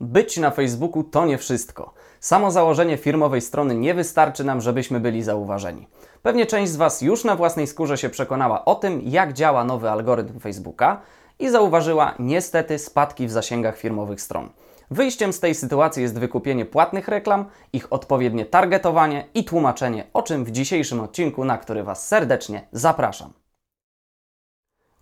Być na Facebooku to nie wszystko. Samo założenie firmowej strony nie wystarczy nam, żebyśmy byli zauważeni. Pewnie część z Was już na własnej skórze się przekonała o tym, jak działa nowy algorytm Facebooka i zauważyła niestety spadki w zasięgach firmowych stron. Wyjściem z tej sytuacji jest wykupienie płatnych reklam, ich odpowiednie targetowanie i tłumaczenie, o czym w dzisiejszym odcinku, na który Was serdecznie zapraszam.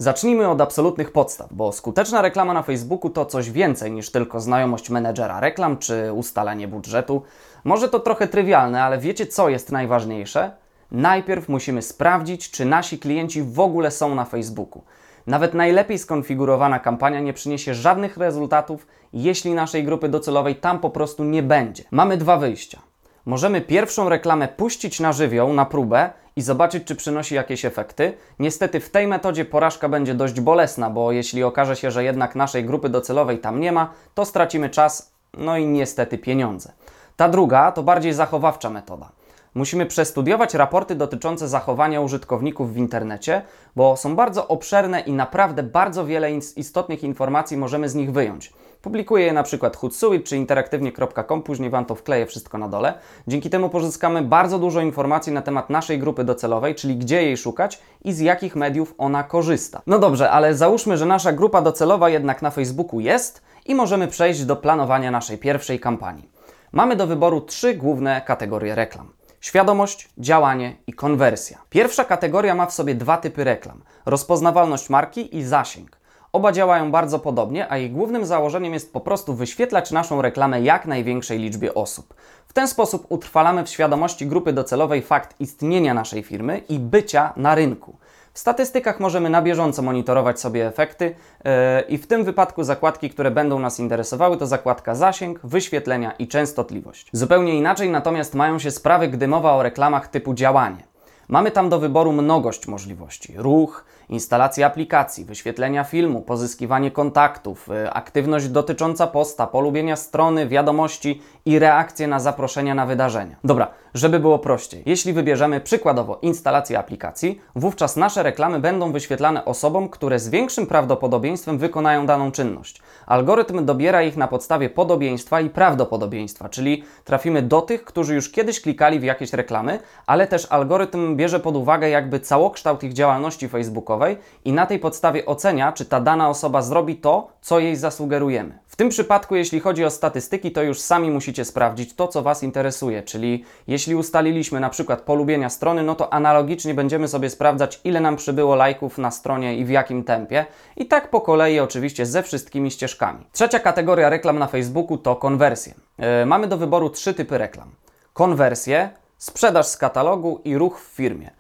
Zacznijmy od absolutnych podstaw, bo skuteczna reklama na Facebooku to coś więcej niż tylko znajomość menedżera reklam czy ustalanie budżetu. Może to trochę trywialne, ale wiecie co jest najważniejsze? Najpierw musimy sprawdzić, czy nasi klienci w ogóle są na Facebooku. Nawet najlepiej skonfigurowana kampania nie przyniesie żadnych rezultatów, jeśli naszej grupy docelowej tam po prostu nie będzie. Mamy dwa wyjścia. Możemy pierwszą reklamę puścić na żywioł, na próbę i zobaczyć, czy przynosi jakieś efekty. Niestety w tej metodzie porażka będzie dość bolesna, bo jeśli okaże się, że jednak naszej grupy docelowej tam nie ma, to stracimy czas, no i niestety pieniądze. Ta druga to bardziej zachowawcza metoda. Musimy przestudiować raporty dotyczące zachowania użytkowników w internecie, bo są bardzo obszerne i naprawdę bardzo wiele istotnych informacji możemy z nich wyjąć. Publikuję je na przykład Hootsuite czy interaktywnie.com, później Wam to wkleję wszystko na dole. Dzięki temu pozyskamy bardzo dużo informacji na temat naszej grupy docelowej, czyli gdzie jej szukać i z jakich mediów ona korzysta. No dobrze, ale załóżmy, że nasza grupa docelowa jednak na Facebooku jest i możemy przejść do planowania naszej pierwszej kampanii. Mamy do wyboru trzy główne kategorie reklam. Świadomość, działanie i konwersja. Pierwsza kategoria ma w sobie dwa typy reklam: rozpoznawalność marki i zasięg. Oba działają bardzo podobnie, a jej głównym założeniem jest po prostu wyświetlać naszą reklamę jak największej liczbie osób. W ten sposób utrwalamy w świadomości grupy docelowej fakt istnienia naszej firmy i bycia na rynku. W statystykach możemy na bieżąco monitorować sobie efekty yy, i w tym wypadku zakładki, które będą nas interesowały, to zakładka zasięg, wyświetlenia i częstotliwość. Zupełnie inaczej natomiast mają się sprawy, gdy mowa o reklamach typu działanie. Mamy tam do wyboru mnogość możliwości: ruch, instalację aplikacji, wyświetlenia filmu, pozyskiwanie kontaktów, y, aktywność dotycząca posta, polubienia strony, wiadomości i reakcje na zaproszenia na wydarzenia. Dobra, żeby było prościej. Jeśli wybierzemy przykładowo instalację aplikacji, wówczas nasze reklamy będą wyświetlane osobom, które z większym prawdopodobieństwem wykonają daną czynność. Algorytm dobiera ich na podstawie podobieństwa i prawdopodobieństwa, czyli trafimy do tych, którzy już kiedyś klikali w jakieś reklamy, ale też algorytm bierze pod uwagę jakby całokształt ich działalności facebookowej i na tej podstawie ocenia, czy ta dana osoba zrobi to, co jej zasugerujemy. Tym przypadku, jeśli chodzi o statystyki, to już sami musicie sprawdzić to, co Was interesuje, czyli jeśli ustaliliśmy na przykład polubienia strony, no to analogicznie będziemy sobie sprawdzać, ile nam przybyło lajków na stronie i w jakim tempie. I tak po kolei oczywiście ze wszystkimi ścieżkami. Trzecia kategoria reklam na Facebooku to konwersje. Yy, mamy do wyboru trzy typy reklam. Konwersje, sprzedaż z katalogu i ruch w firmie.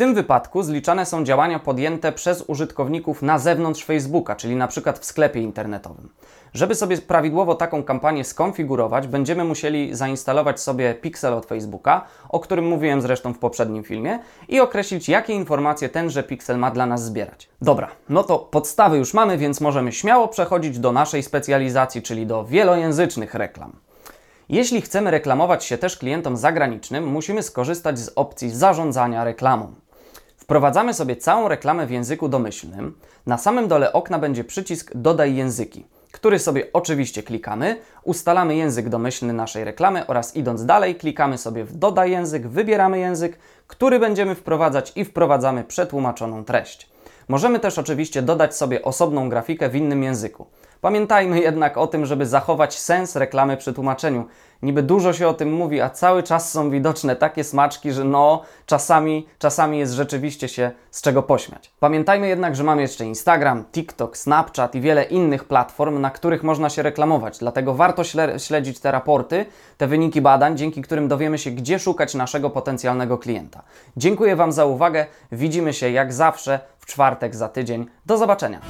Tym wypadku zliczane są działania podjęte przez użytkowników na zewnątrz Facebooka, czyli na przykład w sklepie internetowym. Żeby sobie prawidłowo taką kampanię skonfigurować, będziemy musieli zainstalować sobie pixel od Facebooka, o którym mówiłem zresztą w poprzednim filmie, i określić, jakie informacje tenże pixel ma dla nas zbierać. Dobra, no to podstawy już mamy, więc możemy śmiało przechodzić do naszej specjalizacji, czyli do wielojęzycznych reklam. Jeśli chcemy reklamować się też klientom zagranicznym, musimy skorzystać z opcji zarządzania reklamą. Wprowadzamy sobie całą reklamę w języku domyślnym. Na samym dole okna będzie przycisk Dodaj języki, który sobie oczywiście klikamy, ustalamy język domyślny naszej reklamy oraz idąc dalej klikamy sobie w Dodaj język, wybieramy język, który będziemy wprowadzać i wprowadzamy przetłumaczoną treść. Możemy też oczywiście dodać sobie osobną grafikę w innym języku. Pamiętajmy jednak o tym, żeby zachować sens reklamy przy tłumaczeniu. Niby dużo się o tym mówi, a cały czas są widoczne takie smaczki, że no, czasami, czasami jest rzeczywiście się z czego pośmiać. Pamiętajmy jednak, że mamy jeszcze Instagram, TikTok, Snapchat i wiele innych platform, na których można się reklamować. Dlatego warto śledzić te raporty, te wyniki badań, dzięki którym dowiemy się, gdzie szukać naszego potencjalnego klienta. Dziękuję Wam za uwagę. Widzimy się jak zawsze w czwartek za tydzień. Do zobaczenia.